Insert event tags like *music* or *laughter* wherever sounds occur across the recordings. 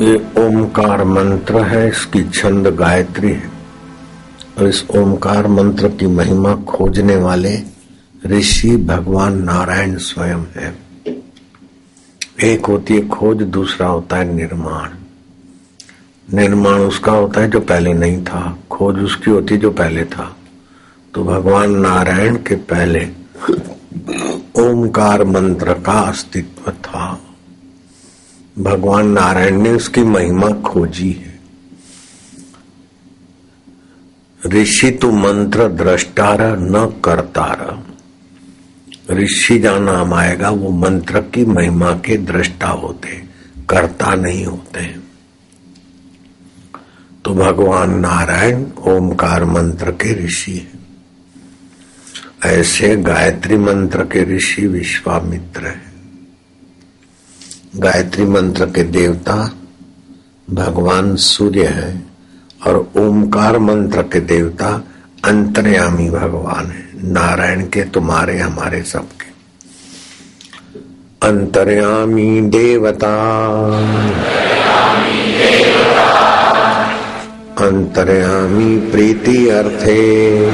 ये ओमकार मंत्र है, इसकी छंद गायत्री है। और इस ओमकार मंत्र की महिमा खोजने वाले ऋषि भगवान नारायण स्वयं है। एक होती है खोज, दूसरा होता है निर्माण। निर्माण उसका होता है जो पहले नहीं था, खोज उसकी होती जो पहले था। तो भगवान नारायण के पहले ओमकार मंत्र का अस्तित्व था। भगवान नारायण ने उसकी महिमा खोजी है। ऋषि तो मंत्र द्रष्टार न करतार। ऋषि जहाँ नाम आएगा, वो मंत्र की महिमा के दृष्टा होते, करता नहीं होते। तो भगवान नारायण ओमकार मंत्र के ऋषि है। ऐसे गायत्री मंत्र के ऋषि विश्वामित्र है। गायत्री मंत्र के देवता, भगवान सूर्य है और ओमकार मंत्र के देवता अंतर्यामी भगवान है। नारायण के तुम्हारे, हमारे सबके। अंतर्यामी देवता। अंतर्यामी प्रीति अर्थे।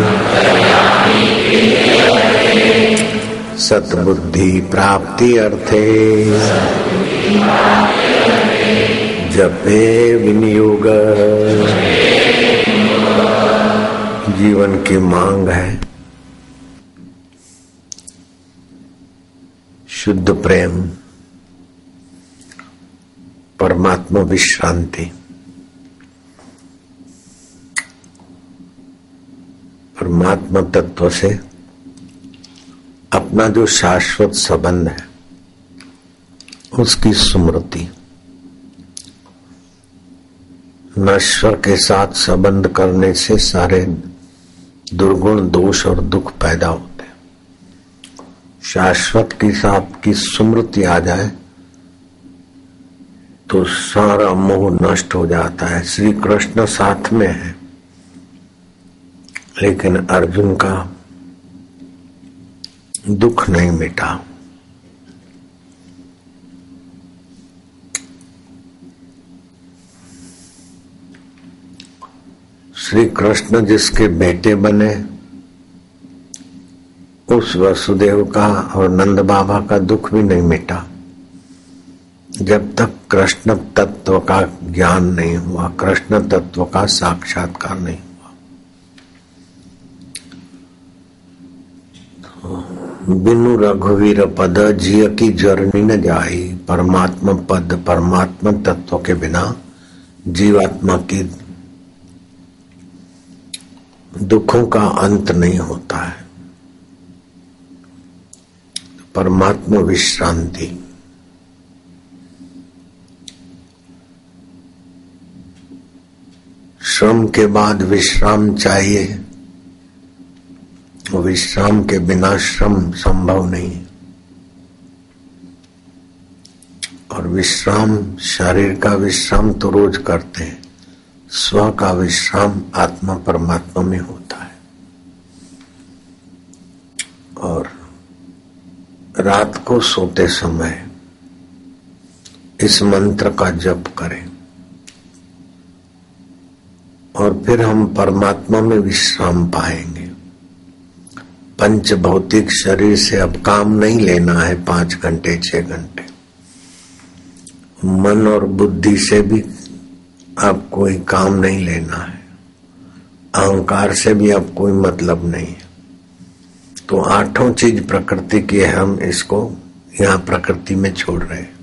सतबुद्धि प्राप्ति अर्थे। जपे विनियोग, जीवन की मांग है। शुद्ध प्रेम, परमात्मा विश्रांति। परमात्मा तत्व से अपना जो शाश्वत संबंध है उसकी स्मृति। नश्वर के साथ संबंध करने से सारे दुर्गुण, दोष और दुख पैदा होते शाश्वत के साथ की स्मृति आ जाए तो सारा मोह नष्ट हो जाता है। श्री कृष्ण साथ में है, लेकिन अर्जुन का दुख नहीं मिटा। श्री कृष्ण जिसके बेटे बने, उस वसुदेव का और नंद बाबा का दुख भी नहीं मिटा। जब तक कृष्ण तत्व का ज्ञान नहीं हुआ, कृष्ण तत्व का साक्षात्कार नहीं हुआ। बिनु रघुवीर पद जिय की जर्नी न जाई परमात्मा पद परमात्मा तत्व के बिना जीवात्मा की दुखों का अंत नहीं होता है। परमात्मा विश्रांति श्रम के बाद विश्राम चाहिए। विश्राम के बिना श्रम संभव नहीं। और विश्राम, शरीर का विश्राम तो रोज करते हैं। स्व का विश्राम आत्मा परमात्मा में होता है। और रात को सोते समय इस मंत्र का जप करें। और फिर हम परमात्मा में विश्राम पाएँगे। पंच भौतिक शरीर से अब काम नहीं लेना है पाँच घंटे, छह घंटे। मन और बुद्धि से भी अब कोई काम नहीं लेना है। अहंकार से भी अब कोई मतलब नहीं है। तो आठों चीज़ प्रकृति की है, हम इसको यहाँ प्रकृति में छोड़ रहे हैं।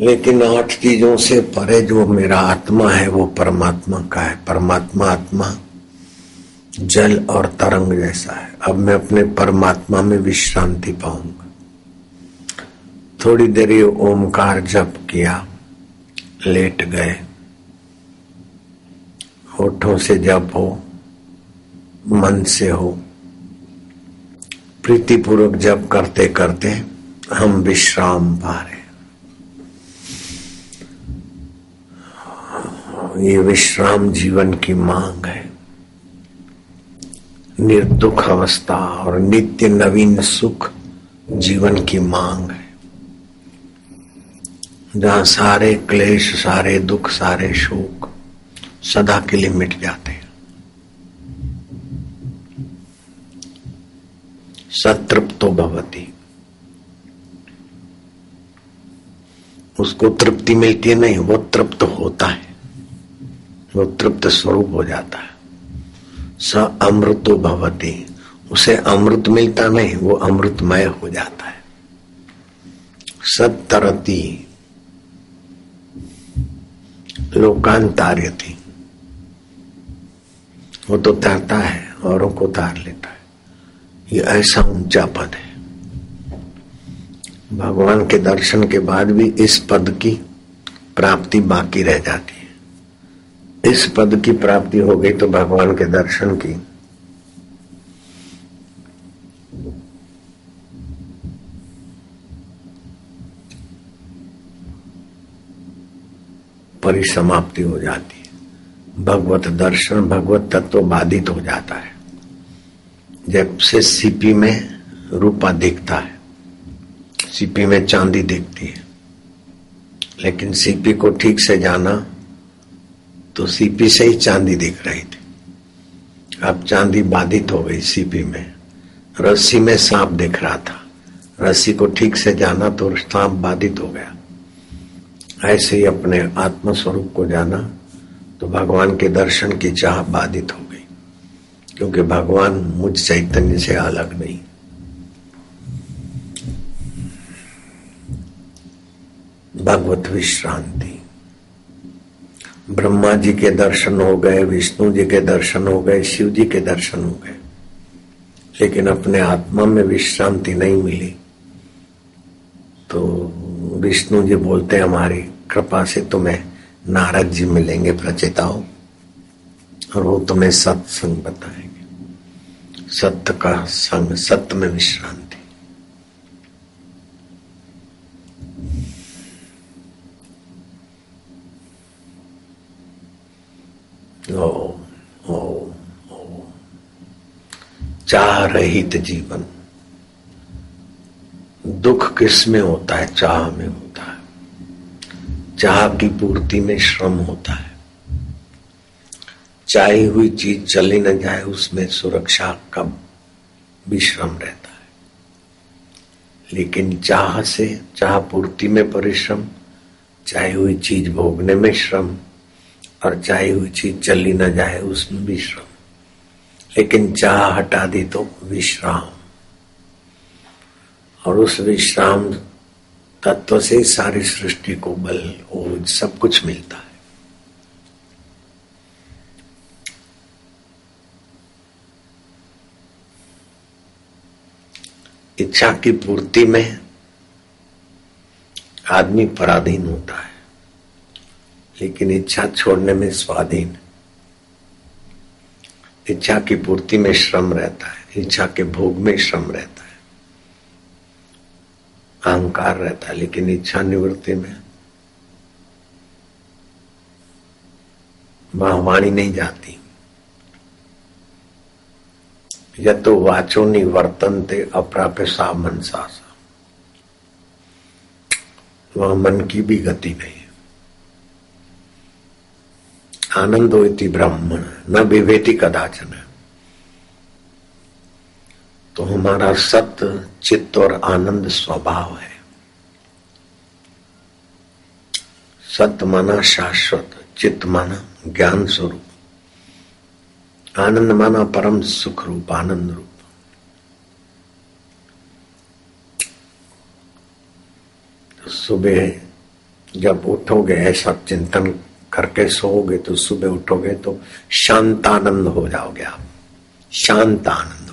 लेकिन आठ चीज़ों से परे जो मेरा आत्मा है, वो परमात्मा का है। परमात्मा आत्मा जल और तरंग जैसा है। अब मैं अपने परमात्मा में विश्रांति पाऊँगा। थोड़ी देर ये ओमकार जप किया। लेट गए। होठों से जप हो, मन से हो। प्रीतिपूर्वक जप करते करते हम विश्राम पा रहे ये विश्राम जीवन की मांग है। निर्दुख अवस्था और नित्य नवीन सुख जीवन की मांग है। जहाँ सारे क्लेश, सारे दुख, सारे शोक सदा के लिए मिट जाते हैं। सतृप्तो भवती। उसको तृप्ति मिलती है नहीं, वो तृप्त होता है। वो तृप्त स्वरूप हो जाता है। स अमृतो भवती। उसे अमृत मिलता नहीं, वो अमृतमय हो जाता है। सतरती लोकांतार्य थी वो तो तैरता है, औरों को तार लेता है। ये ऐसा ऊँचा पद है। भगवान के दर्शन के बाद भी इस पद की प्राप्ति बाकी रह जाती है। इस पद की प्राप्ति हो गई तो भगवान के दर्शन की परिसमाप्ति हो जाती है। भगवत दर्शन, भगवत तत्व बाधित हो जाता है। जब से सीपी में रूपा दिखता है सीपी में चांदी दिखती है, लेकिन सीपी को ठीक से जाना तो सीपी से ही चांदी दिख रही थी। अब चांदी बाधित हो गई सीपी में। रस्सी में सांप दिख रहा था। रस्सी को ठीक से जाना तो सांप बाधित हो गया। ऐसे ही अपने आत्म स्वरूप को जाना तो भगवान के दर्शन की चाह बाधित हो गई। क्योंकि भगवान मुझ चैतन्य से अलग नहीं। भगवत विश्रांति। ब्रह्मा जी के दर्शन हो गए, विष्णु जी के दर्शन हो गए, शिव जी के दर्शन हो गए। लेकिन अपने आत्मा में विश्रांति नहीं मिली। तो विष्णु जी बोलते हमारी कृपा से तुम्हें नारद जी मिलेंगे प्रचेताओं और वो तुम्हें सत्संग बताएँगे। सत्य का संग सत्य में विश्रांति। ओ ओ ओ चाह रहित जीवन। दुख किसमें होता है, चाह में होता है? चाह की पूर्ति में श्रम होता है। चाही हुई चीज़ चली न जाए, उसमें सुरक्षा का भी श्रम रहता है। लेकिन चाह से, चाह पूर्ति में परिश्रम, चाही हुई चीज़ भोगने में श्रम, और चाही हुई चीज़ चली न जाए, उसमें भी श्रम। लेकिन चाह हटा दी तो विश्राम। और उस विश्राम तत्व से सारी सृष्टि को बल, ओज, सब कुछ मिलता है। इच्छा की पूर्ति में आदमी पराधीन होता है, लेकिन इच्छा छोड़ने में स्वाधीन। इच्छा की पूर्ति में श्रम रहता है, इच्छा के भोग में श्रम रहता है। अहंकार रहता है, लेकिन इच्छा निवृत्ति में वाणी नहीं जाती। या तो वाचो निवर्तन थे अप्राप्य सा मन सा। वह मन की भी गति नहीं आनंद होती ब्राह्मण, न विवेटी कदाचन। तो हमारा सत्य चित्त और आनंद स्वभाव है। सत्य माना शाश्वत, चित्त माना ज्ञान स्वरूप। आनंद माना परम सुख रूप, आनंद रूप। तो सुबह जब उठोगे, ऐसा चिंतन करके सोओगे तो सुबह उठोगे तो शांतानंद हो जाओगे आप। शांत आनंद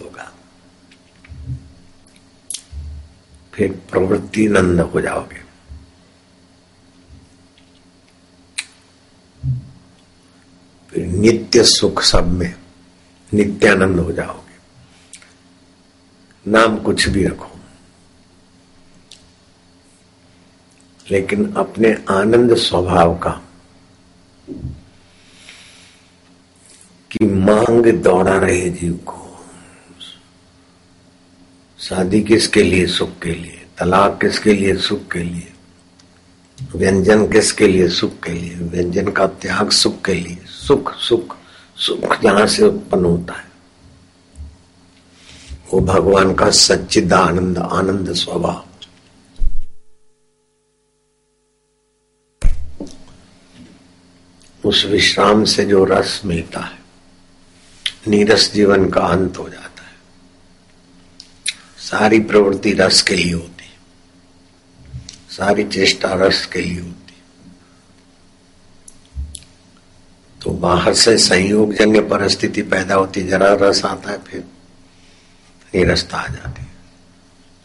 फिर प्रवृत्ति नंद हो जाओगे। फिर नित्य सुख सब में नित्यानंद हो जाओगे। नाम कुछ भी रखो। लेकिन अपने आनंद स्वभाव का कि मांग दौड़ा रहे जीव को। शादी किसके लिए, सुख के लिए? तलाक किसके लिए, सुख के लिए? व्यंजन किसके लिए, सुख के लिए? व्यंजन का त्याग सुख के लिए? सुख सुख सुख जहाँ से उत्पन्न होता है। वो भगवान का सच्चिद आनंद आनंद स्वभाव। उस विश्राम से जो रस मिलता है, नीरस जीवन का अंत हो जाता है। सारी प्रवृत्ति रस के लिए होती सारी चेष्टा रस के लिए होती तो बाहर से संयोग जन्य परिस्थिति पैदा होती जरा रस आता है, फिर निरस्ता आ जाती है।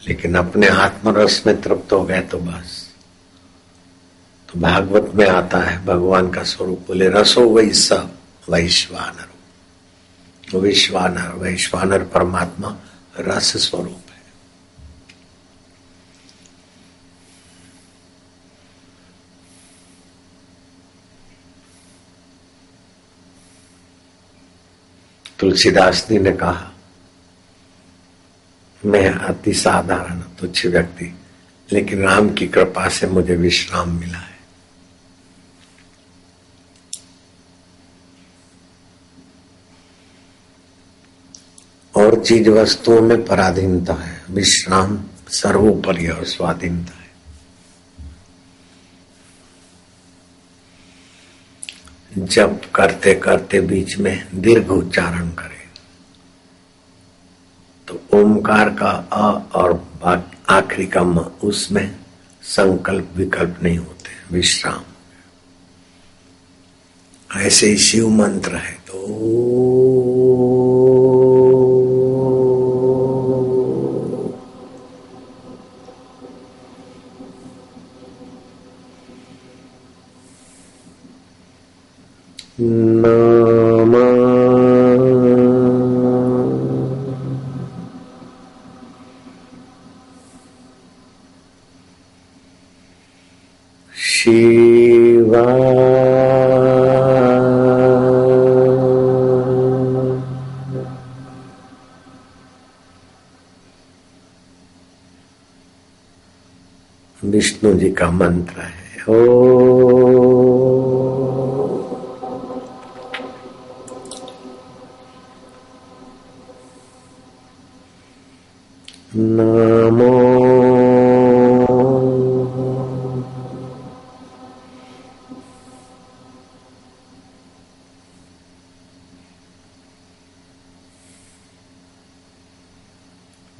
लेकिन अपने आत्मरस में तृप्त हो गए तो बस। तो भागवत में आता है, भगवान का स्वरूप बोले, रसो वही सब वैश्वानर। विश्वानर, वैश्वानर परमात्मा रस स्वरूप। तुलसीदास जी ने कहा, मैं अति साधारण तुच्छ व्यक्ति, लेकिन राम की कृपा से मुझे विश्राम मिला है। और चीज़ वस्तुओं में पराधीनता है, विश्राम सर्वोपरि और स्वाधीनता जप करते करते बीच में दीर्घ उच्चारण करें तो ओमकार का अ और आखिरी का म, उसमें संकल्प विकल्प नहीं होते, विश्राम। ऐसे ही शिव मंत्र है तो का मंत्र है। ओ। नमो।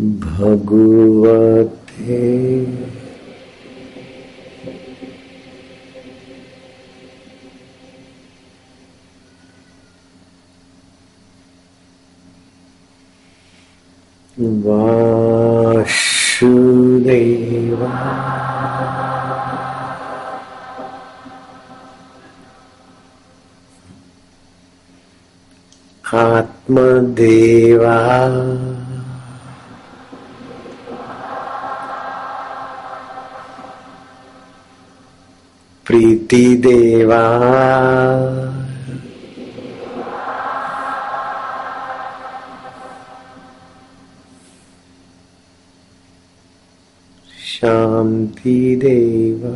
भगवते वासुदेवा। आत्मदेवा। प्रीतिदेवा। शांति देवा।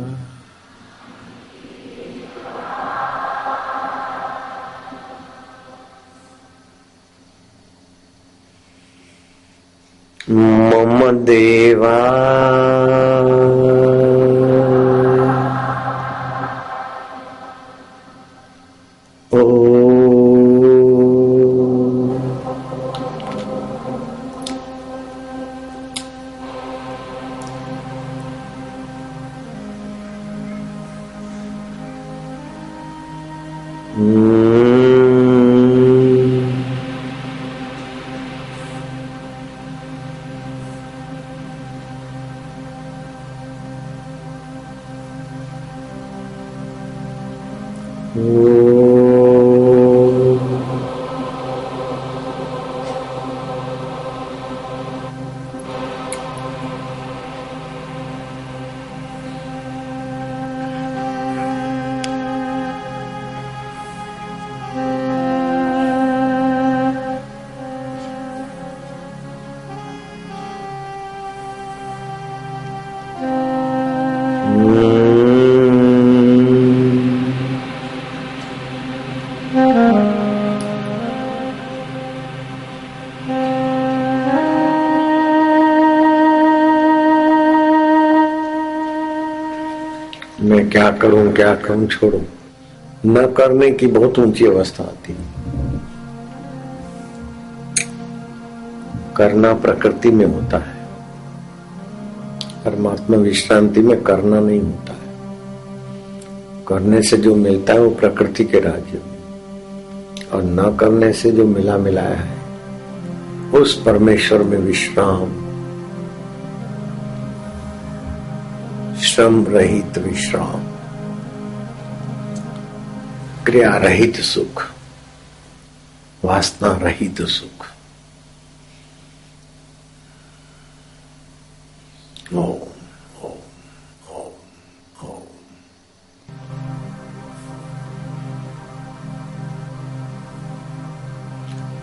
मम देवा। करूँ, क्या करूँ, छोड़ो। न करने की बहुत ऊँची अवस्था आती है। करना प्रकृति में होता है। परमात्मा विश्रांति में करना नहीं होता है। करने से जो मिलता है वो प्रकृति के राज्य में। और न करने से जो मिला मिलाया है, उस परमेश्वर में विश्राम। श्रम रहित विश्राम। क्रिया रहित सुख, वासना रहित सुख।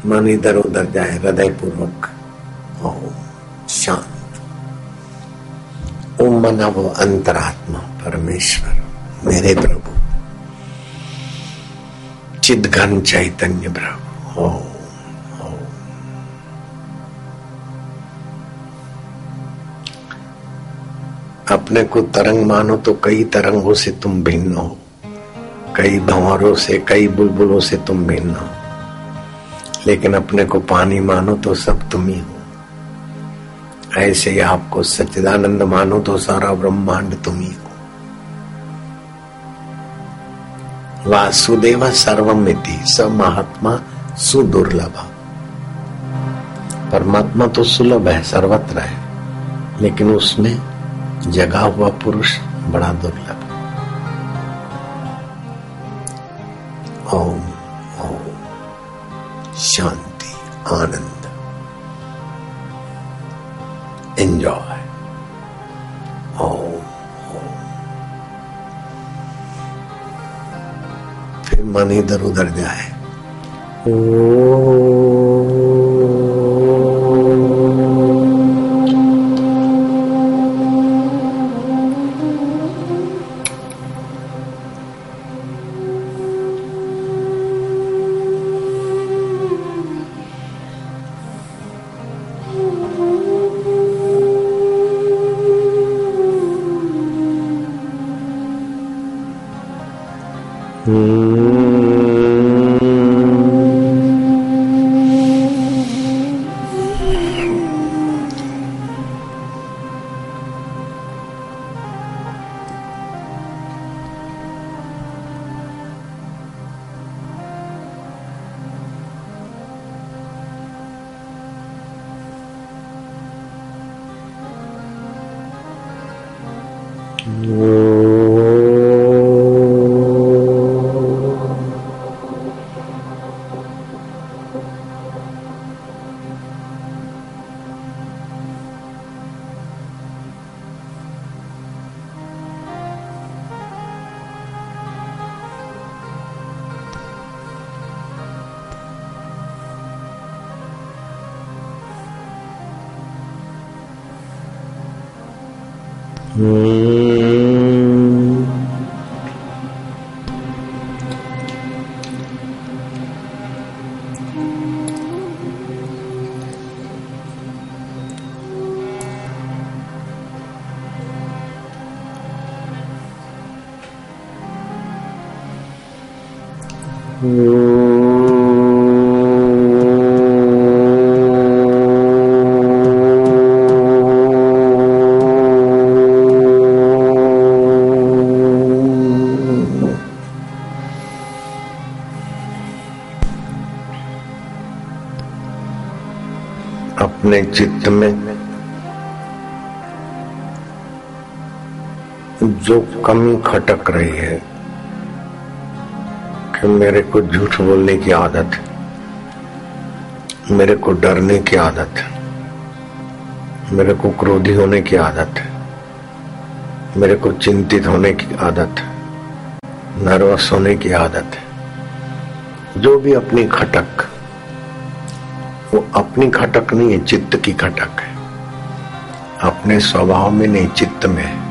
मन इधर उधर जाए हृदय पूर्वक ओम, शांत। ओम मना वो अंतरात्मा, परमेश्वर, मेरे प्रभु। चिद घन चैतन्य प्रभु ओम अपने को तरंग मानो तो कई तरंगों से तुम भिन्न हो। कई भंवरों से, कई बुलबुलों से तुम भिन्न हो। लेकिन अपने को पानी मानो तो सब तुम ही हो। ऐसे ही आपको सच्चिदानंद मानो तो सारा ब्रह्मांड तुम ही हो। वासुदेव सर्वमिति स महात्मा सुदुर्लभ। परमात्मा तो सुलभ है, सर्वत्र है, लेकिन उसमें जगा हुआ पुरुष बड़ा दुर्लभ। फिर मन अपने चित्त में जो कमी खटक रही है कि मेरे को झूठ बोलने की आदत मेरे को डरने की आदत मेरे को क्रोधी होने की आदत मेरे को चिंतित होने की आदत नर्वस होने की आदत जो भी अपनी खटक अपनी घटक नहीं है, चित्त की घटक है। अपने स्वभाव में नहीं, चित्त में। है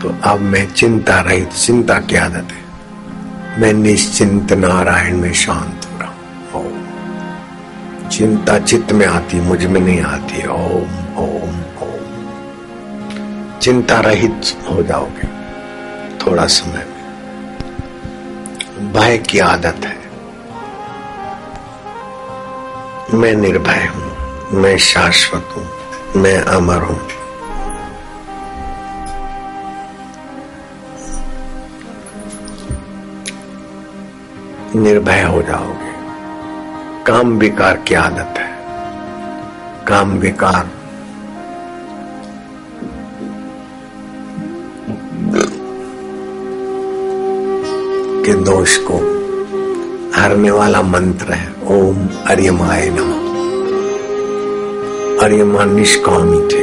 तो अब मैं चिंता रहित, चिंता की आदत है। मैं निश्चिंत नारायण में शांत हो। रहा हूँ चिंता चित्त में आती, मुझमें नहीं आती। ओम ओम ओम। चिंता रहित हो जाओगे, थोड़ा समय में। भय की आदत है। मैं निर्भय हूँ, मैं शाश्वत हूँ, मैं अमर हूँ। निर्भय हो जाओगे। काम विकार की आदत है। काम विकार। के दोष को हरने वाला मंत्र है, ओम अर्यमाय नम। अर्यमा निष्कामी थे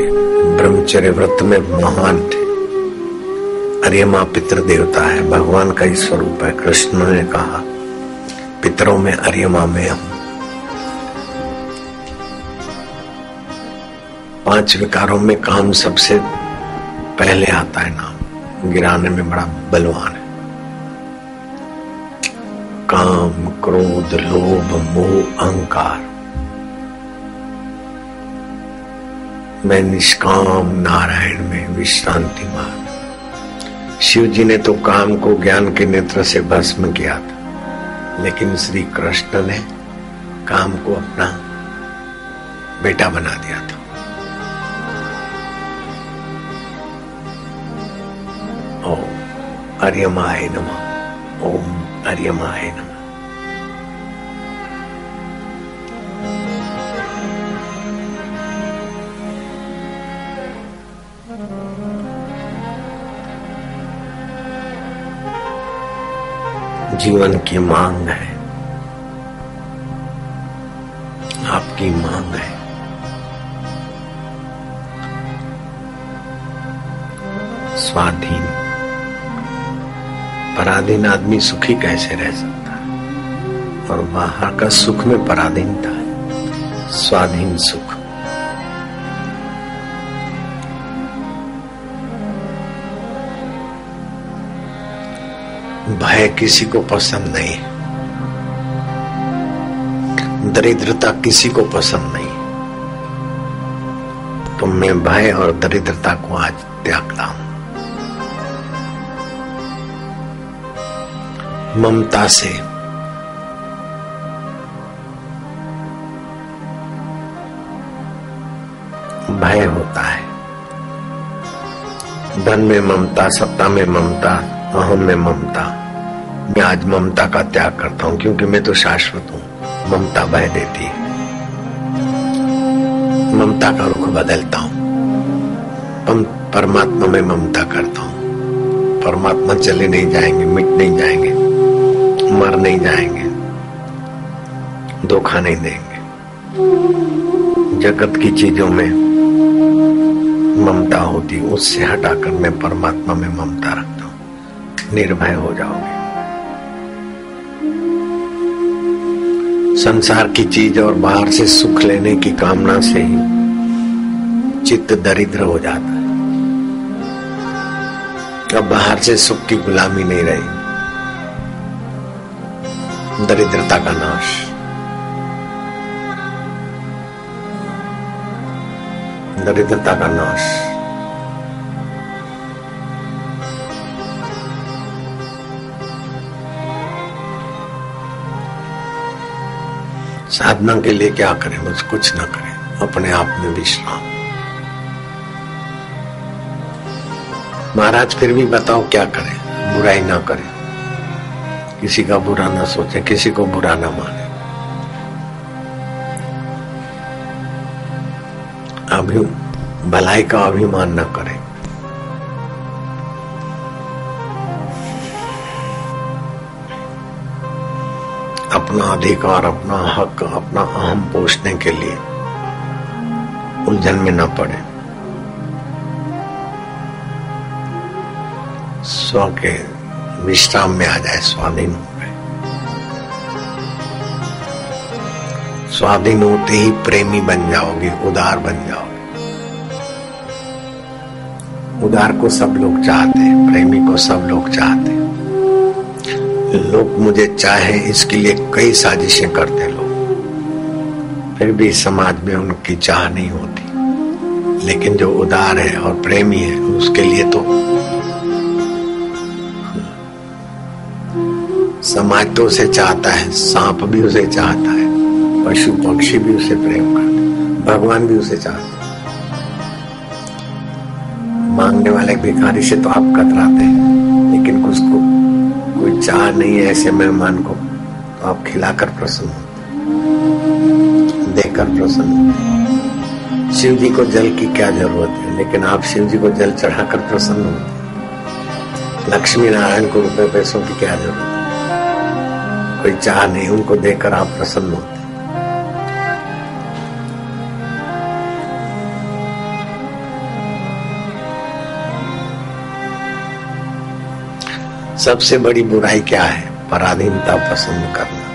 ब्रह्मचर्य व्रत में महान थे अर्यमा पितृ देवता है, भगवान का ही स्वरूप है, कृष्ण ने कहा, पितरों में अर्यमा में हूँ पाँच विकारों में काम सबसे पहले आता है नाम, गिराने में बड़ा बलवान है। काम, क्रोध, लोभ, मोह, अहंकार। मैं निष्काम नारायण में विश्रांति मान शिव जी ने तो काम को ज्ञान के नेत्र से भस्म किया था, लेकिन श्री कृष्ण ने काम को अपना बेटा बना दिया था। ओम अर्यमाय नमः। ओम अर्यमाय नमः जीवन की मांग है आपकी मांग है स्वाधीन पराधीन आदमी सुखी कैसे रह सकता है? और बाहर का सुख में पराधीनता है। स्वाधीन सुख। भय किसी को पसंद नहीं दरिद्रता किसी को पसंद नहीं तो मैं भय और दरिद्रता को आज त्यागता हूँ ममता से। भय होता है। धन में ममता, सत्ता में ममता, अहम में ममता। मैं आज ममता का त्याग करता हूँ, क्योंकि मैं तो शाश्वत हूँ। ममता भय देती है। ममता का रुख बदलता हूँ। परमात्मा में ममता करता हूँ। परमात्मा चले नहीं जाएँगे, मिट नहीं जाएँगे। मर नहीं जाएँगे, धोखा नहीं देंगे। जगत की चीज़ों में ममता होती, उससे हटाकर मैं परमात्मा में ममता रखता हूँ। निर्भय हो जाओगे। संसार की चीज़ और बाहर से सुख लेने की कामना से ही चित्त दरिद्र हो जाता है। अब बाहर से सुख की गुलामी नहीं रही। दरिद्रता का नाश। दरिद्रता का नाश। साधना के लिए क्या करें? बस कुछ ना करें। अपने आप में विश्राम। महाराज, फिर भी बताओ क्या करें? बुराई ना करें। किसी का बुरा ना सोचे, किसी को बुरा ना माने। अभी भलाई का अभिमान न करें। अपना अधिकार, अपना हक, अपना अहम पोषने के लिए उलझन में न पड़े। स्व के विश्राम में आ जाए स्वाधीन हो गए स्वाधीन होते ही प्रेमी बन जाओगे, उदार बन जाओगे। उदार को सब लोग चाहते हैं, प्रेमी को सब लोग चाहते हैं। लोग मुझे चाहे, इसके लिए कई साजिशें करते लोग। फिर भी समाज में उनकी चाह नहीं होती। लेकिन जो उदार है और प्रेमी है, उसके लिए तो समाज तो उसे चाहता है, सांप भी उसे चाहता है, पशु पक्षी भी उसे प्रेम करते भगवान भी उसे चाहते मांगने वाले भिखारी से तो आप कतराते हैं, लेकिन कुछ को कोई चाह नहीं है ऐसे मेहमान को तो आप खिलाकर प्रसन्न होते देकर प्रसन्न होते शिव जी को जल की क्या ज़रूरत है, लेकिन आप शिव जी को जल चढ़ाकर प्रसन्न होते लक्ष्मी नारायण को रुपए पैसों की क्या ज़रूरत है? कोई चाह नहीं, उनको देखकर आप प्रसन्न होते सबसे बड़ी बुराई क्या है? पराधीनता पसंद करना।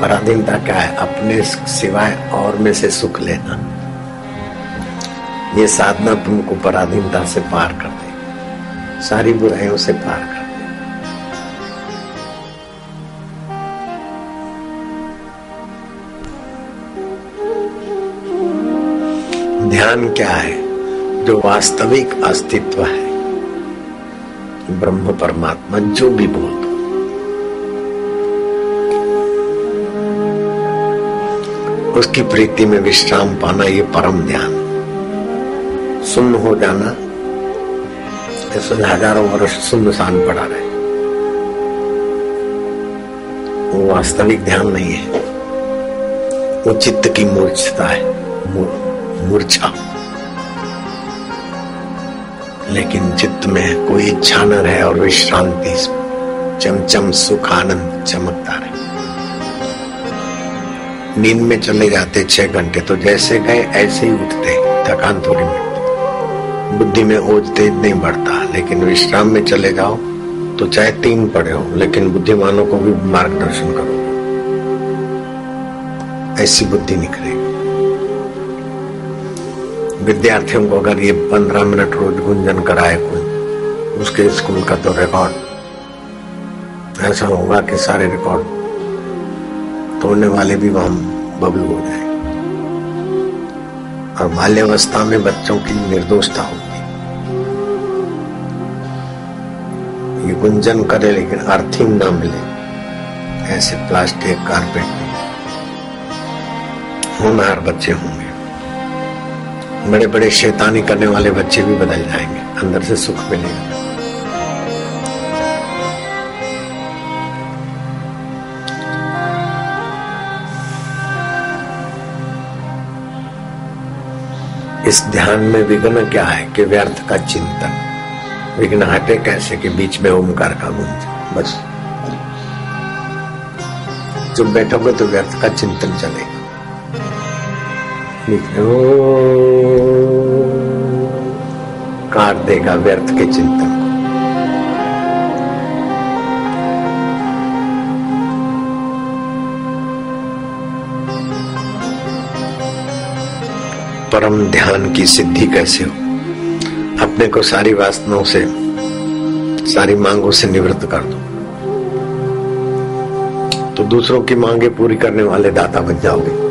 पराधीनता क्या है? अपने सिवाय और में से सुख लेना। ये साधना तुमको पराधीनता से पार कर दे सारी बुराइयों से पार कर ध्यान क्या है? जो वास्तविक अस्तित्व है। ब्रह्म परमात्मा जो भी बोल दो। उसकी प्रीति में विश्राम पाना ये परम ध्यान। सुन्न हो जाना। ऐसे हज़ारों वर्ष सुनसान पड़ा रहे। वो वास्तविक ध्यान नहीं है। वो चित्त की मूर्छता है। मूर्छा। लेकिन चित्त में कोई इच्छा न रहे और विश्रांति, चमचम सुख, आनंद चमकता रहे। नींद में चले जाते छह घंटे तो जैसे गए, ऐसे ही उठते, थकान थोड़ी मिटती। बुद्धि में ओझ तेज नहीं बढ़ता, लेकिन विश्राम में चले जाओ तो चाहे तीन पड़े हो, लेकिन बुद्धिमानों को भी मार्गदर्शन करो। ऐसी बुद्धि निकलेगी विद्यार्थियों को अगर ये पंद्रह मिनट रोज गुंजन कराए कोई, उसके स्कूल का तो रिकॉर्ड ऐसा होगा कि सारे रिकॉर्ड तोड़ने वाले भी वहाँ बबलू हो जाए और बाल्यावस्था में बच्चों की निर्दोषता होगी। ये गुंजन करे लेकिन अर्थिंग ना मिले, ऐसे प्लास्टिक, कारपेट। में होनहार बच्चे होंगे। बड़े बड़े शैतानी करने वाले बच्चे भी बदल जाएँगे। अंदर से सुख मिलेगा। इस ध्यान में विघ्न क्या है कि व्यर्थ का चिंतन? विघ्न हटे कैसे कि बीच में ओमकार का गुंज? बस। जब बैठोगे तो व्यर्थ का चिंतन चलेगा। काट देगा व्यर्थ के चिंतन। को परम ध्यान की सिद्धि कैसे हो? अपने को सारी वासनाओं से, सारी मांगों से निवृत्त कर दो। तो दूसरों की मांगे पूरी करने वाले दाता बन जाओगे।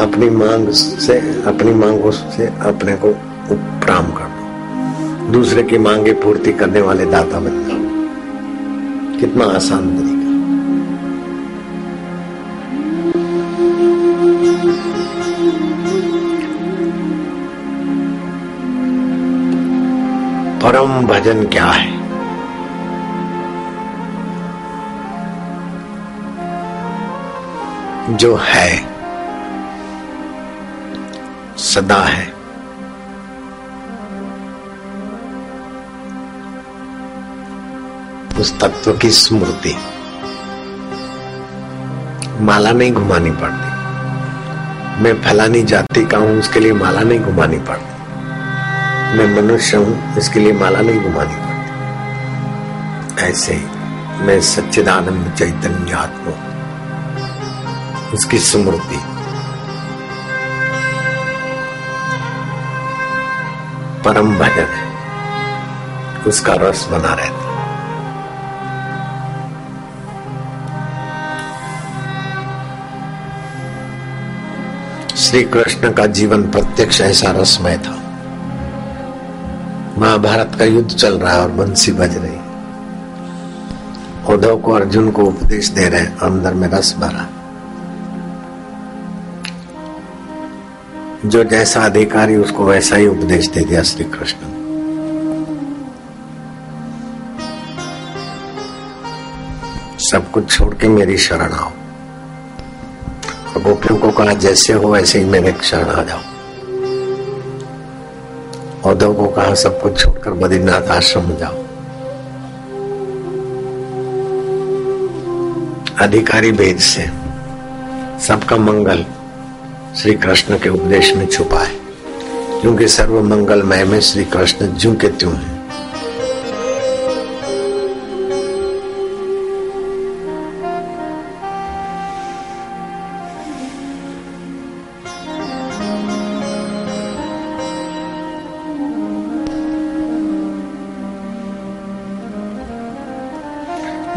अपनी मांग से, अपनी मांगों से अपने को उपराम कर दो। दूसरे की मांगे पूर्ति करने वाले दाता बन जाओ। कितना आसान तरीका। परम भजन क्या है? जो है सदा है। उस तत्व की स्मृति। माला नहीं घुमानी पड़ती। मैं फलानी जाति का हूँ, उसके लिए माला नहीं घुमानी पड़ती। मैं मनुष्य हूँ इसके लिए माला नहीं घुमानी पड़ती। ऐसे मैं सच्चिदानंद चैतन्य आत्मा उसकी स्मृति। परम भजन है। उसका रस बना रहता श्री कृष्ण का जीवन प्रत्यक्ष ऐसा रसमय था। महाभारत का युद्ध चल रहा है और बंसी बज रही। उद्धव को अर्जुन को उपदेश दे रहे अंदर में रस भरा। जो जैसा अधिकारी उसको वैसा ही उपदेश दे दिया श्री कृष्ण सब कुछ छोड़ के मेरी शरण आओ। गोपियों को कहा, जैसे हो वैसे ही मेरे शरण आ जाओ। उद्धव को कहा, सब कुछ छोड़कर बद्रीनाथ आश्रम जाओ। अधिकारी भेद से, सबका मंगल। श्री कृष्ण के उपदेश में छुपा है क्योंकि सर्व मंगलमय में श्री कृष्ण ज्यों के त्यों है।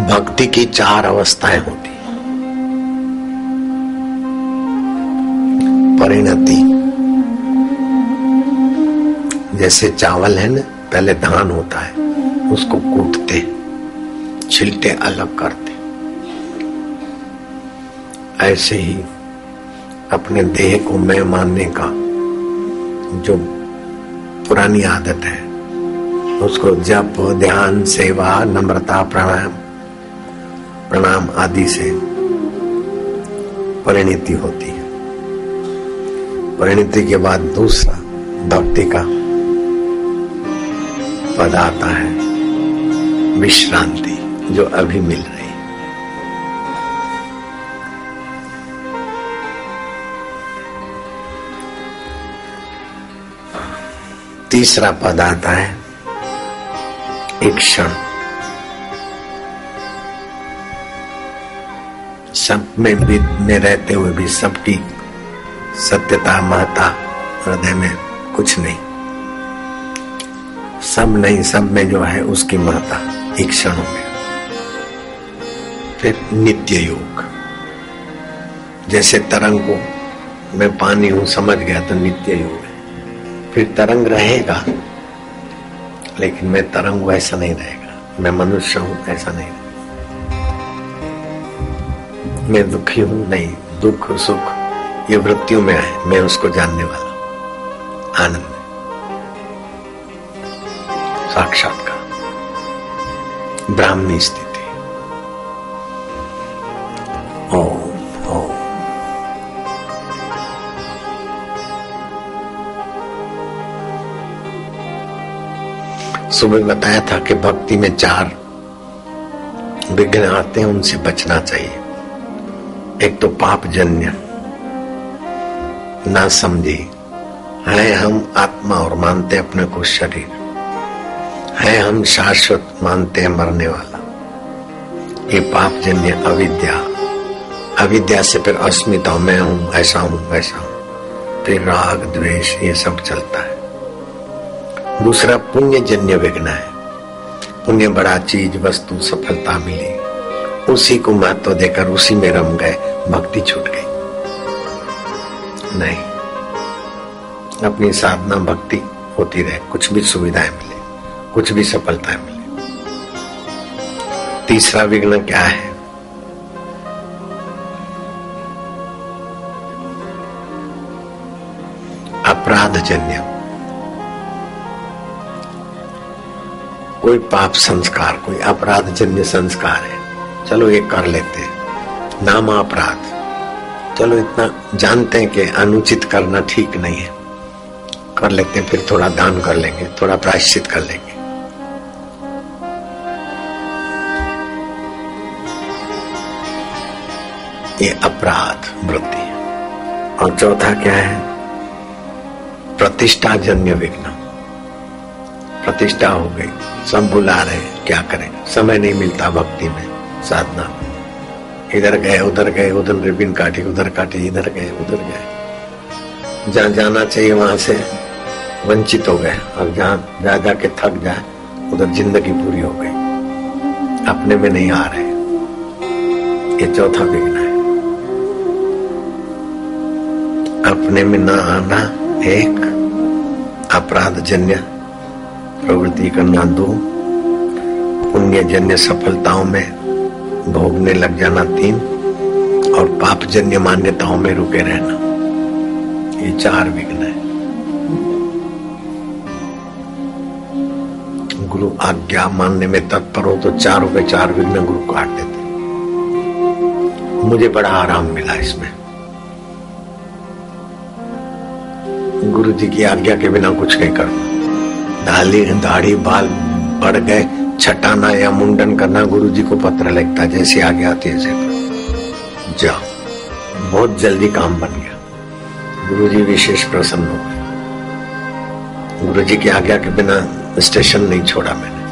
भक्ति की चार अवस्थाएँ होती। परिणति जैसे चावल है ना, पहले धान होता है, उसको कूटते छिलटे अलग करते। ऐसे ही अपने देह को मैं मानने का जो पुरानी आदत है, उसको जप, ध्यान, सेवा, नम्रता, प्राणायाम प्रणाम आदि से परिणति होती है। परिणति के बाद दूसरा भक्ति का पद आता है विश्रांति, जो अभी मिल रही। तीसरा पद आता है एक क्षण। सब में में रहते हुए भी सबकी सत्यता महता हृदय में कुछ नहीं। सब नहीं, सब में जो है उसकी महता एक क्षण गया फिर नित्य योग। जैसे तरंग को मैं पानी हूँ, समझ गया तो नित्य योग है। फिर तरंग रहेगा, लेकिन मैं तरंग वैसा नहीं रहेगा। मैं मनुष्य हूँ, ऐसा नहीं रहेगा। मैं दुखी हूँ, नहीं, दुख, सुख ये वृत्तियों में आए मैं उसको जानने वाला आनंद साक्षात्कार ब्राह्मणी स्थिति। ओम सुबह बताया था कि भक्ति में चार विघ्न आते हैं, उनसे बचना चाहिए। एक तो पाप जन्य ना समझे। है हम आत्मा और मानते अपने को शरीर। है हम शाश्वत मानते हैं मरने वाला। ये पाप जन्य अविद्या। अविद्या से फिर अस्मिता मैं हूँ, ऐसा हूँ, वैसा हूँ। फिर राग, द्वेष, ये सब चलता है। दूसरा पुण्य जन्य विघ्न है। पुण्य बड़ा चीज़, वस्तु, सफलता मिली। उसी को महत्व देकर उसी में रम गए, भक्ति छूट गई। नहीं। अपनी साधना, भक्ति होती रहे, कुछ भी सुविधाएँ मिले, कुछ भी सफलताएँ मिले। तीसरा विघ्न क्या है? अपराध जन्य कोई पाप संस्कार, कोई अपराध जन्य संस्कार है। चलो ये कर लेते हैं। नाम अपराध चलो इतना जानते हैं कि अनुचित करना ठीक नहीं है। कर लेते हैं, फिर थोड़ा दान कर लेंगे, थोड़ा प्रायश्चित कर लेंगे। ये अपराध वृत्ति है। और चौथा क्या है? प्रतिष्ठा जन्य विघ्न। प्रतिष्ठा हो गई, सब बुला रहे क्या करें? समय नहीं मिलता भक्ति में, साधना इधर गए, उधर गए, उधर रिबिन काटी, उधर काटी, इधर गए, उधर गए। जहाँ जाना चाहिए वहाँ से वंचित हो गए और जहाँ जा जाके थक जाए, उधर ज़िंदगी पूरी हो गई। अपने में नहीं आ रहे। ये चौथा विघ्न है। अपने में न आना एक अपराध जन्य प्रवृत्ति करना दो। पुण्य जन्य सफलताओं में भोगने लग जाना तीन और पापजन्य मान्यताओं में रुके रहना। ये चार विघ्न है। गुरु आज्ञा मानने में तत्पर हो तो चारों के चार विघ्न गुरु काट देते मुझे बड़ा आराम मिला इसमें। गुरु जी की आज्ञा के बिना कुछ नहीं करना। दाली, दाढ़ी, बाल बढ़ गए। छटाना या मुंडन करना गुरु जी को पत्र लिखता, जैसे आगे आती है ऐसे जाओ, बहुत जल्दी काम बन गया। गुरु जी विशेष प्रसन्न हो गए। गुरु जी की आज्ञा के बिना स्टेशन नहीं छोड़ा मैंने।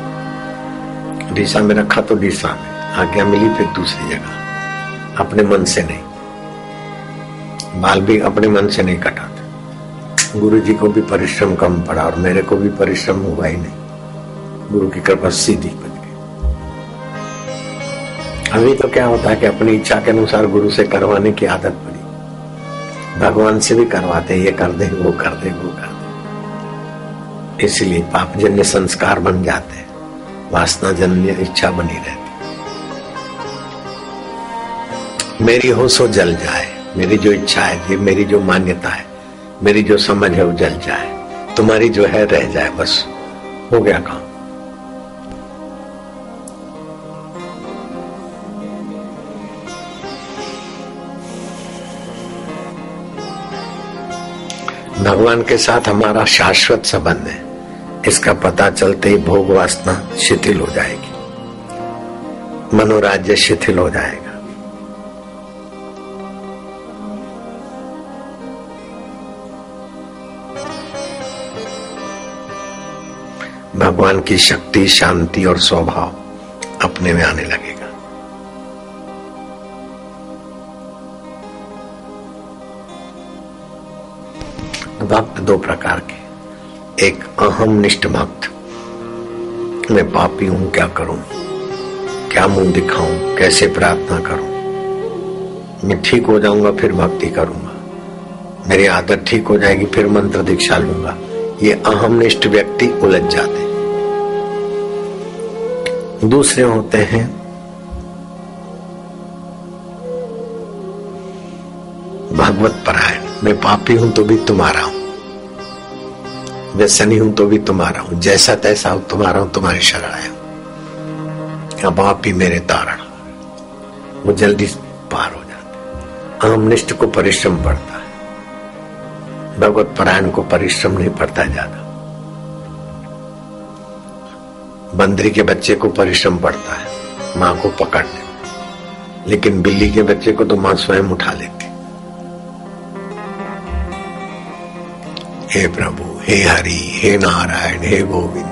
डीसा में रखा तो डीसा में, आज्ञा मिली फिर दूसरी जगह। अपने मन से नहीं। बाल भी अपने मन से नहीं कटाते। गुरु जी को भी परिश्रम कम पड़ा और मेरे को भी परिश्रम हुआ ही नहीं। गुरु की कृपा सीधी बन गई। अभी तो क्या होता है कि अपनी इच्छा के अनुसार गुरु से करवाने की आदत पड़ी। भगवान से भी करवाते ये कर दे, वो कर दे, वो कर दे। इसलिए पापजन्य संस्कार बन जाते हैं वासना जन्य इच्छा बनी रहती मेरी हो सो जल जाए, मेरी जो इच्छा है, ये मेरी जो मान्यता है, मेरी जो समझ है, वो जल जाए। तुम्हारी जो है, रह जाए, बस। हो गया काम। भगवान के साथ हमारा शाश्वत संबंध है। इसका पता चलते ही भोग वासना शिथिल हो जाएगी। मनोराज्य शिथिल हो जाएगा। भगवान की शक्ति, शांति और स्वभाव अपने में आने लगेगा। भक्त दो प्रकार के। एक, अहम निष्ठ भक्त मैं पापी हूँ, क्या करूँ? क्या मुँह दिखाऊँ? कैसे प्रार्थना करूँ? मैं ठीक हो जाऊँगा, फिर भक्ति करूँगा। मेरी आदत ठीक हो जाएगी, फिर मंत्र दीक्षा लूँगा। ये अहम निष्ठ व्यक्ति उलझ जाते दूसरे होते हैं, भगवत परायण। मैं पापी हूँ तो भी तुम्हारा हूँ। व्यसनी हूँ तो भी तुम्हारा हूँ। जैसा तैसा हूँ, तुम्हारा हूँ, तुम्हारी शरण आया अब आप ही मेरे तारण वो जल्दी पार हो जाते आमनिष्ठ को परिश्रम पड़ता है। भगवत परायण को परिश्रम नहीं पड़ता ज़्यादा। बंदरी के बच्चे को परिश्रम पड़ता है, माँ को पकड़ने लेकिन बिल्ली के बच्चे को तो माँ स्वयं उठा लेती हे प्रभु हे हरि, हे नारायण, हे गोविंद।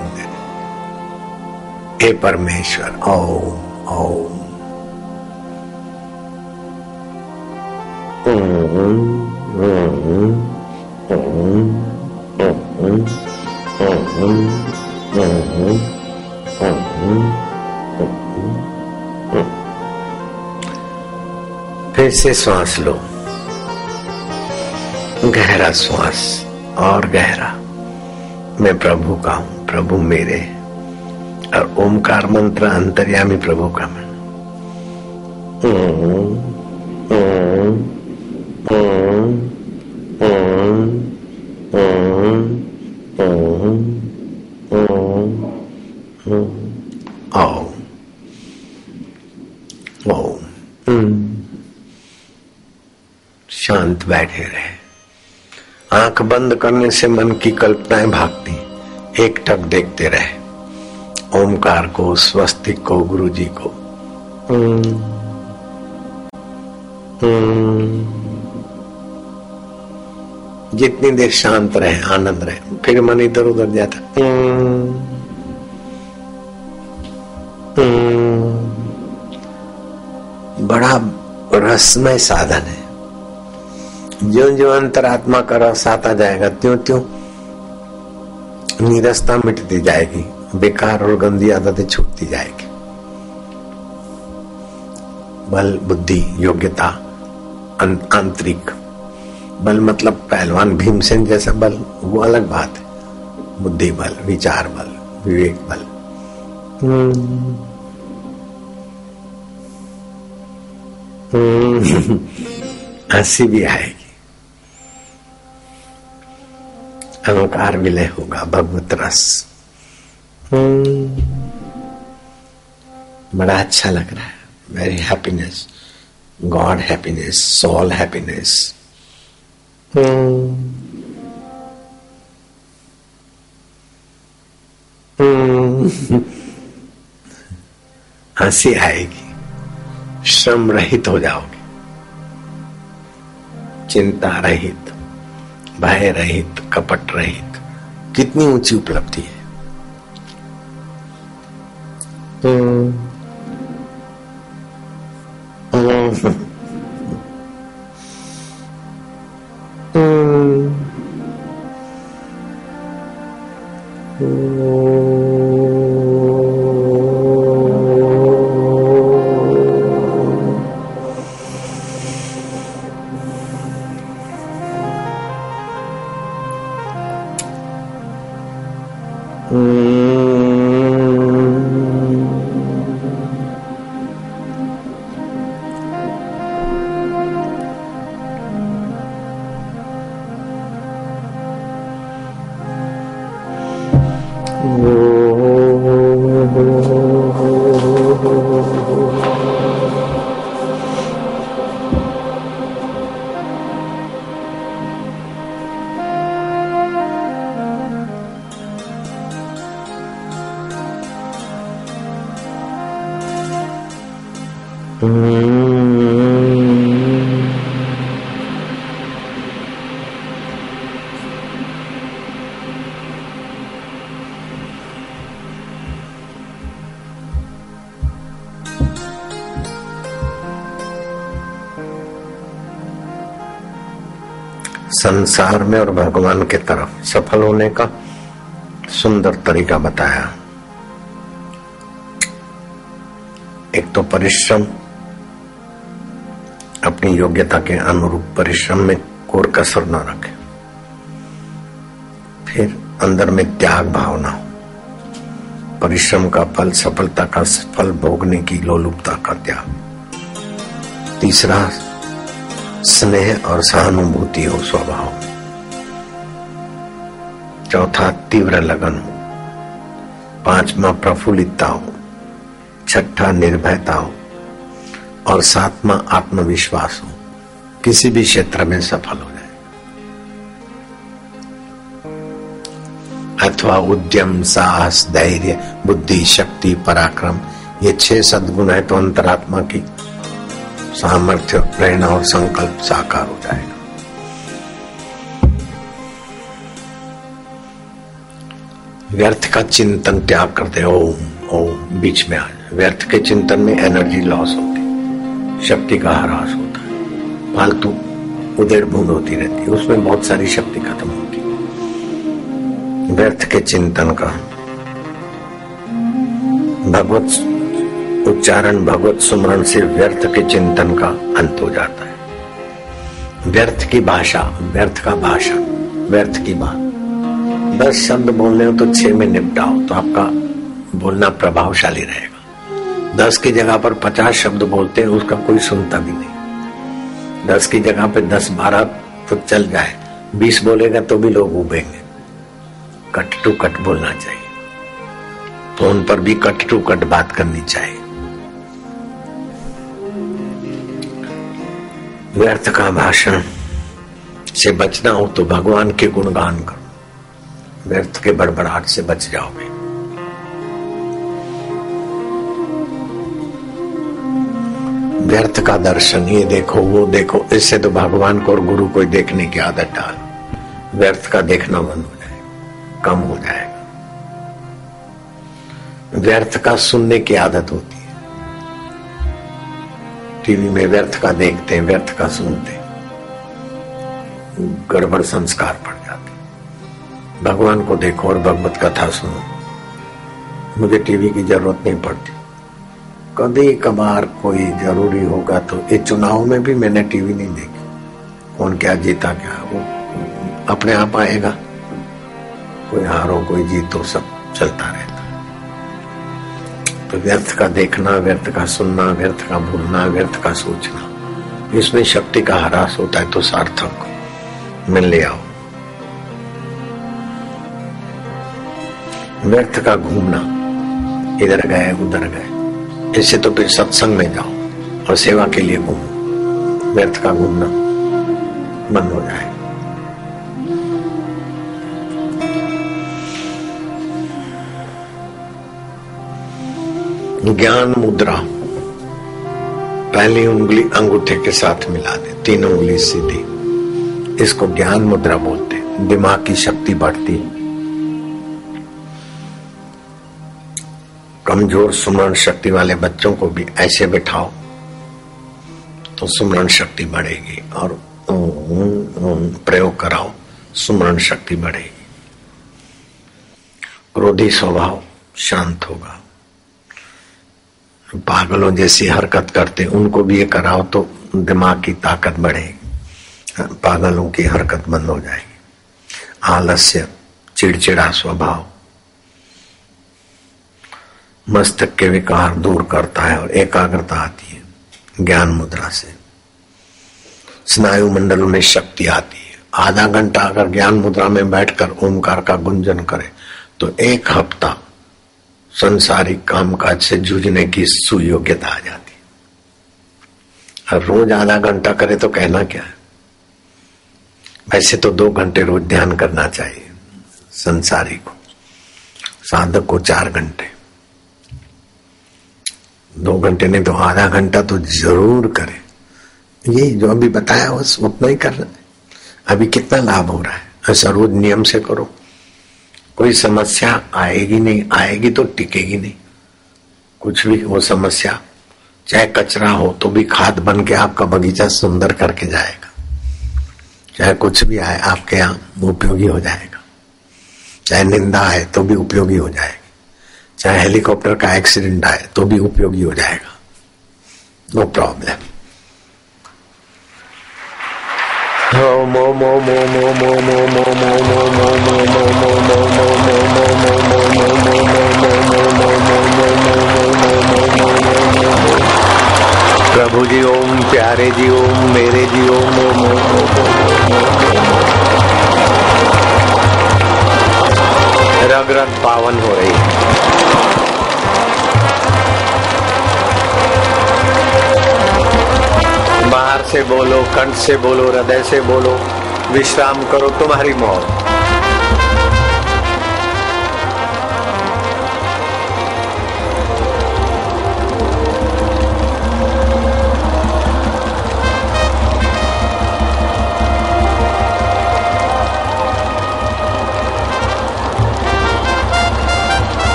हे परमेश्वर, ओम ओम। फिर से श्वास लो। गहरा श्वास और गहरा मैं प्रभु का हूँ, प्रभु मेरे। और ओमकार मंत्र अंतर्यामी प्रभु का मन शांत बैठे रहे। आँख बंद करने से मन की कल्पनाएँ भागती एक टक देखते रहे। ओमकार को, स्वस्तिक को गुरु जी को। जितनी देर शांत रहे, आनंद रहे, फिर मन इधर उधर जाता। बड़ा रसमय साधन है। जो जो अंतरात्मा का रस आता जाएगा त्यों त्यों निरस्ता मिटती जाएगी, बेकार और गंदी आदतें छूटती जाएगी। बल, बुद्धि, योग्यता आंतरिक। बल मतलब पहलवान, भीमसेन जैसा बल, वो अलग बात है। बुद्धि बल, विचार बल, विवेक बल। *laughs* हँसी भी आएगी अहंकार विलय होगा भगवत रस बड़ा अच्छा लग रहा है। Very happiness god happiness soul happiness हँसी आएगी। श्रम रहित हो जाओगे। चिंता रहित। भय रहित कपट रहित कितनी ऊँची उपलब्धि है। संसार में और भगवान के तरफ़ सफल होने का सुंदर तरीका बताया। एक तो परिश्रम अपनी योग्यता के अनुरूप परिश्रम में कोर कसर न रखे। फिर अंदर में त्याग भावना हो। परिश्रम का फल, सफलता का फल भोगने की लोलुपता का त्याग। तीसरा, स्नेह और सहानुभूति हो स्वभाव। चौथा, तीव्र लगन हो। पांचवा, प्रफुल्लितता हो। छठा, निर्भयता हो। और सातवा आत्मविश्वास हो। किसी भी क्षेत्र में सफल हो जाए। अथवा उद्यम, साहस, धैर्य, बुद्धि, शक्ति, पराक्रम, ये छह सदगुण है तो अंतरात्मा की सामर्थ्य, प्रेरणा और संकल्प साकार हो जाएगा। व्यर्थ का चिंतन त्याग करते ओम ओम, बीच में आ व्यर्थ के चिंतन में एनर्जी लॉस होती शक्ति का ह्रास होता है। फालतू उदेड़ बूंद होती रहती है। उसमें बहुत सारी शक्ति खत्म होती व्यर्थ के चिंतन का। भगवत उच्चारण, भगवत सुमरण से व्यर्थ के चिंतन का अंत हो जाता है। व्यर्थ की भाषा, व्यर्थ का भाषण व्यर्थ की बात। दस शब्द बोलने हो तो छह में निपटाओ तो आपका बोलना प्रभावशाली रहेगा। दस की जगह पर पचास शब्द बोलते हैं, उसका कोई सुनता भी नहीं। दस की जगह पे दस बारह तो चल जाए। बीस बोलेगा तो भी लोग उबेंगे कट टू कट बोलना चाहिए। फ़ोन पर भी कट टू कट बात करनी चाहिए। व्यर्थ का भाषण। से बचना हो तो भगवान के गुणगान करो। व्यर्थ के बड़बड़ाहट से बच जाओगे। व्यर्थ का दर्शन, ये देखो, वो देखो। इससे तो भगवान को और गुरु को देखने की आदत डाल। व्यर्थ का देखना बंद हो जाएगा, कम हो जाएगा। व्यर्थ का सुनने की आदत होती है। टीवी में व्यर्थ का देखते हैं, व्यर्थ का सुनते गड़बड़ संस्कार पड़ जाते भगवान को देखो और भगवत कथा सुनो। मुझे टीवी की ज़रूरत नहीं पड़ती। कभी कभार कोई ज़रूरी होगा तो ये चुनाव में भी मैंने टीवी नहीं देखी। कौन क्या जीता क्या, वो अपने आप आएगा। कोई हारो, कोई जीतो, सब चलता रहता। तो व्यर्थ का देखना, व्यर्थ का सुनना, व्यर्थ का भूलना, व्यर्थ का सोचना, इसमें शक्ति का हरास होता है तो सार्थक में ले आओ। व्यर्थ का घूमना, इधर गए, उधर गए। इससे तो फिर सत्संग में जाओ और सेवा के लिए घूमो। व्यर्थ का घूमना बंद हो जाए। ज्ञान मुद्रा, पहली उंगली अंगूठे के साथ मिला दे, तीन उंगली सीधी। इसको ज्ञान मुद्रा बोलते दिमाग की शक्ति बढ़ती कमज़ोर, सुमरण शक्ति वाले बच्चों को भी ऐसे बिठाओ तो सुमरण शक्ति बढ़ेगी और प्रयोग कराओ, सुमरण शक्ति बढ़ेगी। क्रोधी स्वभाव शांत होगा। पागलों जैसी हरकत करते, उनको भी ये कराओ तो दिमाग की ताकत बढ़ेगी। पागलों की हरकत बंद हो जाएगी। आलस्य, चिड़चिड़ा स्वभाव मस्तक के विकार दूर करता है और एकाग्रता आती है, ज्ञान मुद्रा से। स्नायु मंडलों में शक्ति आती है। आधा घंटा अगर ज्ञान मुद्रा में बैठकर ओमकार का गुंजन करे तो एक हफ़्ता संसारिक कामकाज से जूझने की सुयोग्यता आ जाती है। और रोज आधा घंटा करे तो कहना क्या है? वैसे तो दो घंटे रोज ध्यान करना चाहिए संसारी को। साधक को चार घंटे। दो घंटे नहीं तो आधा घंटा तो ज़रूर करे। ये जो अभी बताया बस उतना ही कर रहे अभी कितना लाभ हो रहा है? ऐसा रोज नियम से करो। कोई समस्या आएगी नहीं, आएगी तो टिकेगी नहीं। कुछ भी वो समस्या, चाहे कचरा हो तो भी खाद बन के आपका बगीचा सुंदर करके जाएगा। चाहे कुछ भी आए, आपके यहाँ उपयोगी हो जाएगा। चाहे निंदा आए तो भी उपयोगी हो जाएगी। चाहे हेलीकॉप्टर का एक्सीडेंट आए तो भी उपयोगी हो जाएगा नो प्रॉब्लम प्रभु जी ओम प्यारे जी ओम मेरे जी ओम ओम रग रग पावन हो रही है। बाहर से बोलो, कंठ से बोलो, हृदय से बोलो, विश्राम करो, तुम्हारी मौत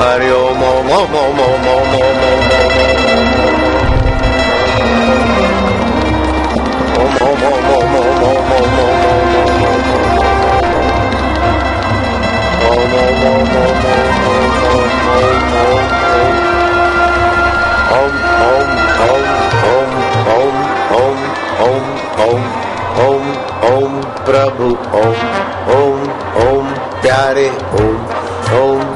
Mario mo mo mo mo mo mo mo mo mo mo mo mo mo mo Om Prabhu Om Om Om Pyare Om Om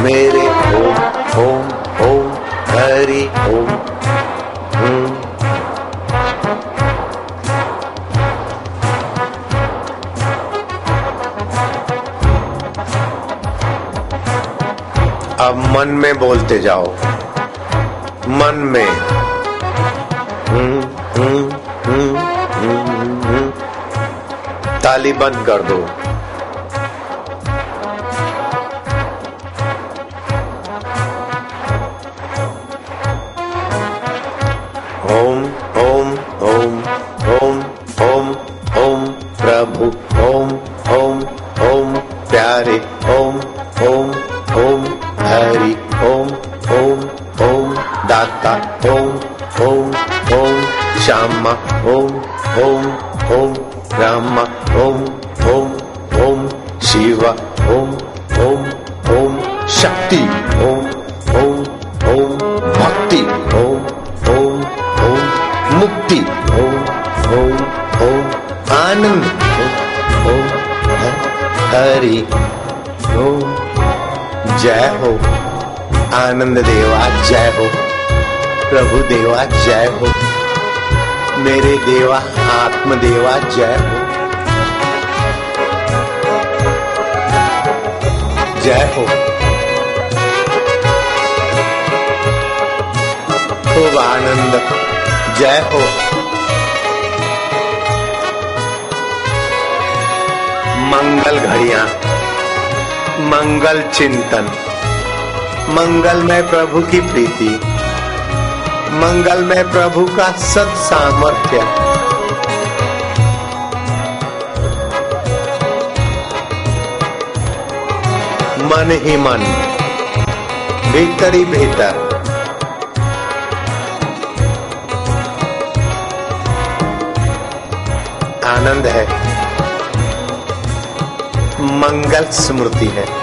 मेरे ओम ओम ओम, हरि ओम। अब मन में बोलते जाओ। मन में। ताली बंद कर दो। श्यामा ओम ओम ओम रामा ओम ओम ओम शिवा ओम ओम ओम शक्ति ओम ओम ओम भक्ति ओम ओम ओम मुक्ति ओम ओम ओम आनंद ओम हरि ओम जय हो आनंद देवा जय हो प्रभु देवा जय हो मेरे देवा आत्म देवा जय हो। जय हो। खूब आनंद। जय हो। मंगल घड़िया, मंगल चिंतन, मंगल में प्रभु की प्रीति। मंगल में प्रभु का सत सामर्थ्य। मन ही मन, भीतर ही भीतर। आनंद है। मंगल स्मृति है।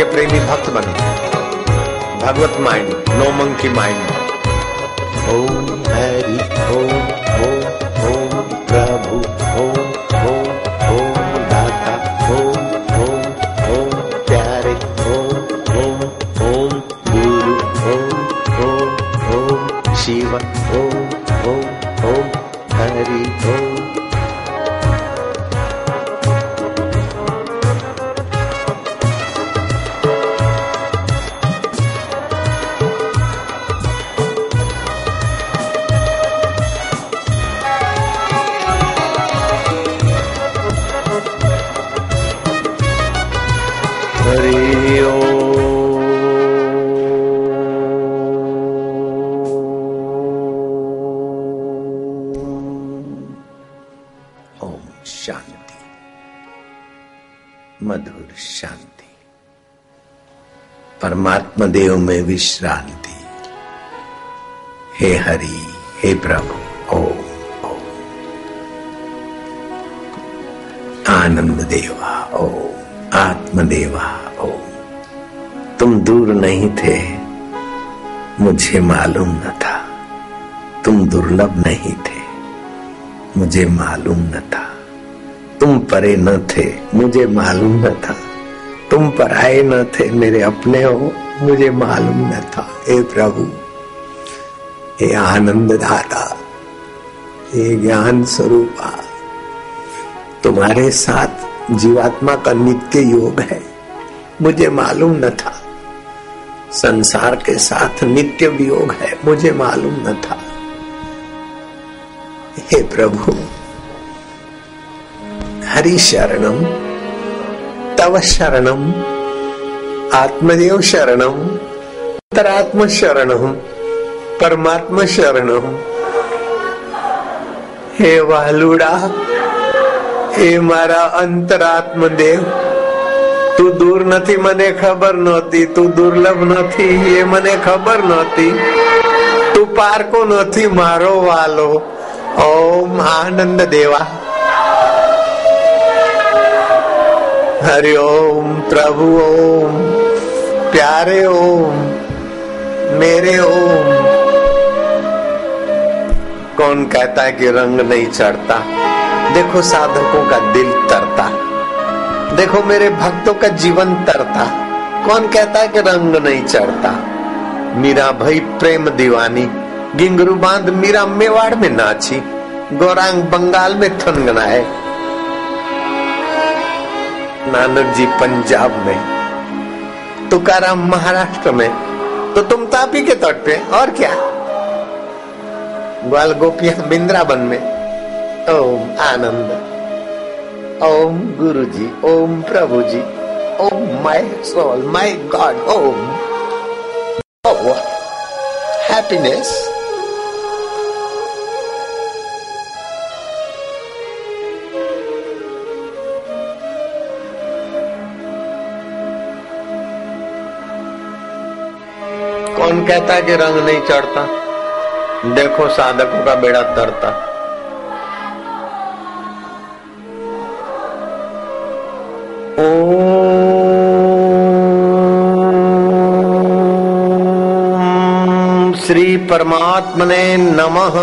के प्रेमी भक्त बने। भगवत mind no monkey mind. Om Hari, Om Om Om प्रभु, ओम ओम ओम दाता, ओम ओम ओम प्यारे, ओम ओम ओम गुरु, ओम ओम ओम शिव, ओम ओम ओम हरि, ओम। परमात्मा देव में विश्रांति। हे हरि, हे प्रभु, ओ आनंद देवा, ओ, आत्मदेवा, ओ। तुम दूर नहीं थे, मुझे मालूम न था। तुम दुर्लभ नहीं थे, मुझे मालूम न था। तुम परे न थे, मुझे मालूम न था। तुम पराए न थे मेरे अपने हो। मुझे मालूम न था। हे प्रभु, हे आनंद दाता हे ज्ञान स्वरूपा, तुम्हारे साथ जीवात्मा का नित्य योग है। मुझे मालूम न था। संसार के साथ नित्य वियोग है। मुझे मालूम न था। हे प्रभु, हरि शरणम, तव शरणम आत्मदेव शरणम अंतरात्म शरणम परमात्मा शरणम हे वालुड़ा हे મારા અંતરાત્મ દેવ તું દૂર નથી મને ખબર નહોતી તું દુર્લભ નથી એ મને ખબર નહોતી તું પારકો નથી મારો વાલો ઓમ આનંદ દેવા हरि ओम प्रभु ओम प्यारे ओम, मेरे ओम। कौन कहता है कि रंग नहीं चढ़ता? देखो साधकों का दिल तरता। देखो मेरे भक्तों का जीवन तरता। कौन कहता है कि रंग नहीं चढ़ता? मीरा भाई प्रेम दीवानी, गिंगरू बाँध मीरा मेवाड़ में नाची, गौरांग बंगाल में थनगनाए। नानक जी, पंजाब में तुकाराम महाराष्ट्र में तो तुम तापी के तट पे, और क्या? ग्वाल गोपिया बिंद्रावन में, ओम आनंद, ओम गुरु जी ओम प्रभु जी Om my soul, my god, Om. Happiness कौन कहता है कि रंग नहीं चढ़ता? देखो साधकों का बेड़ा तरता। श्री परमात्मने नमः।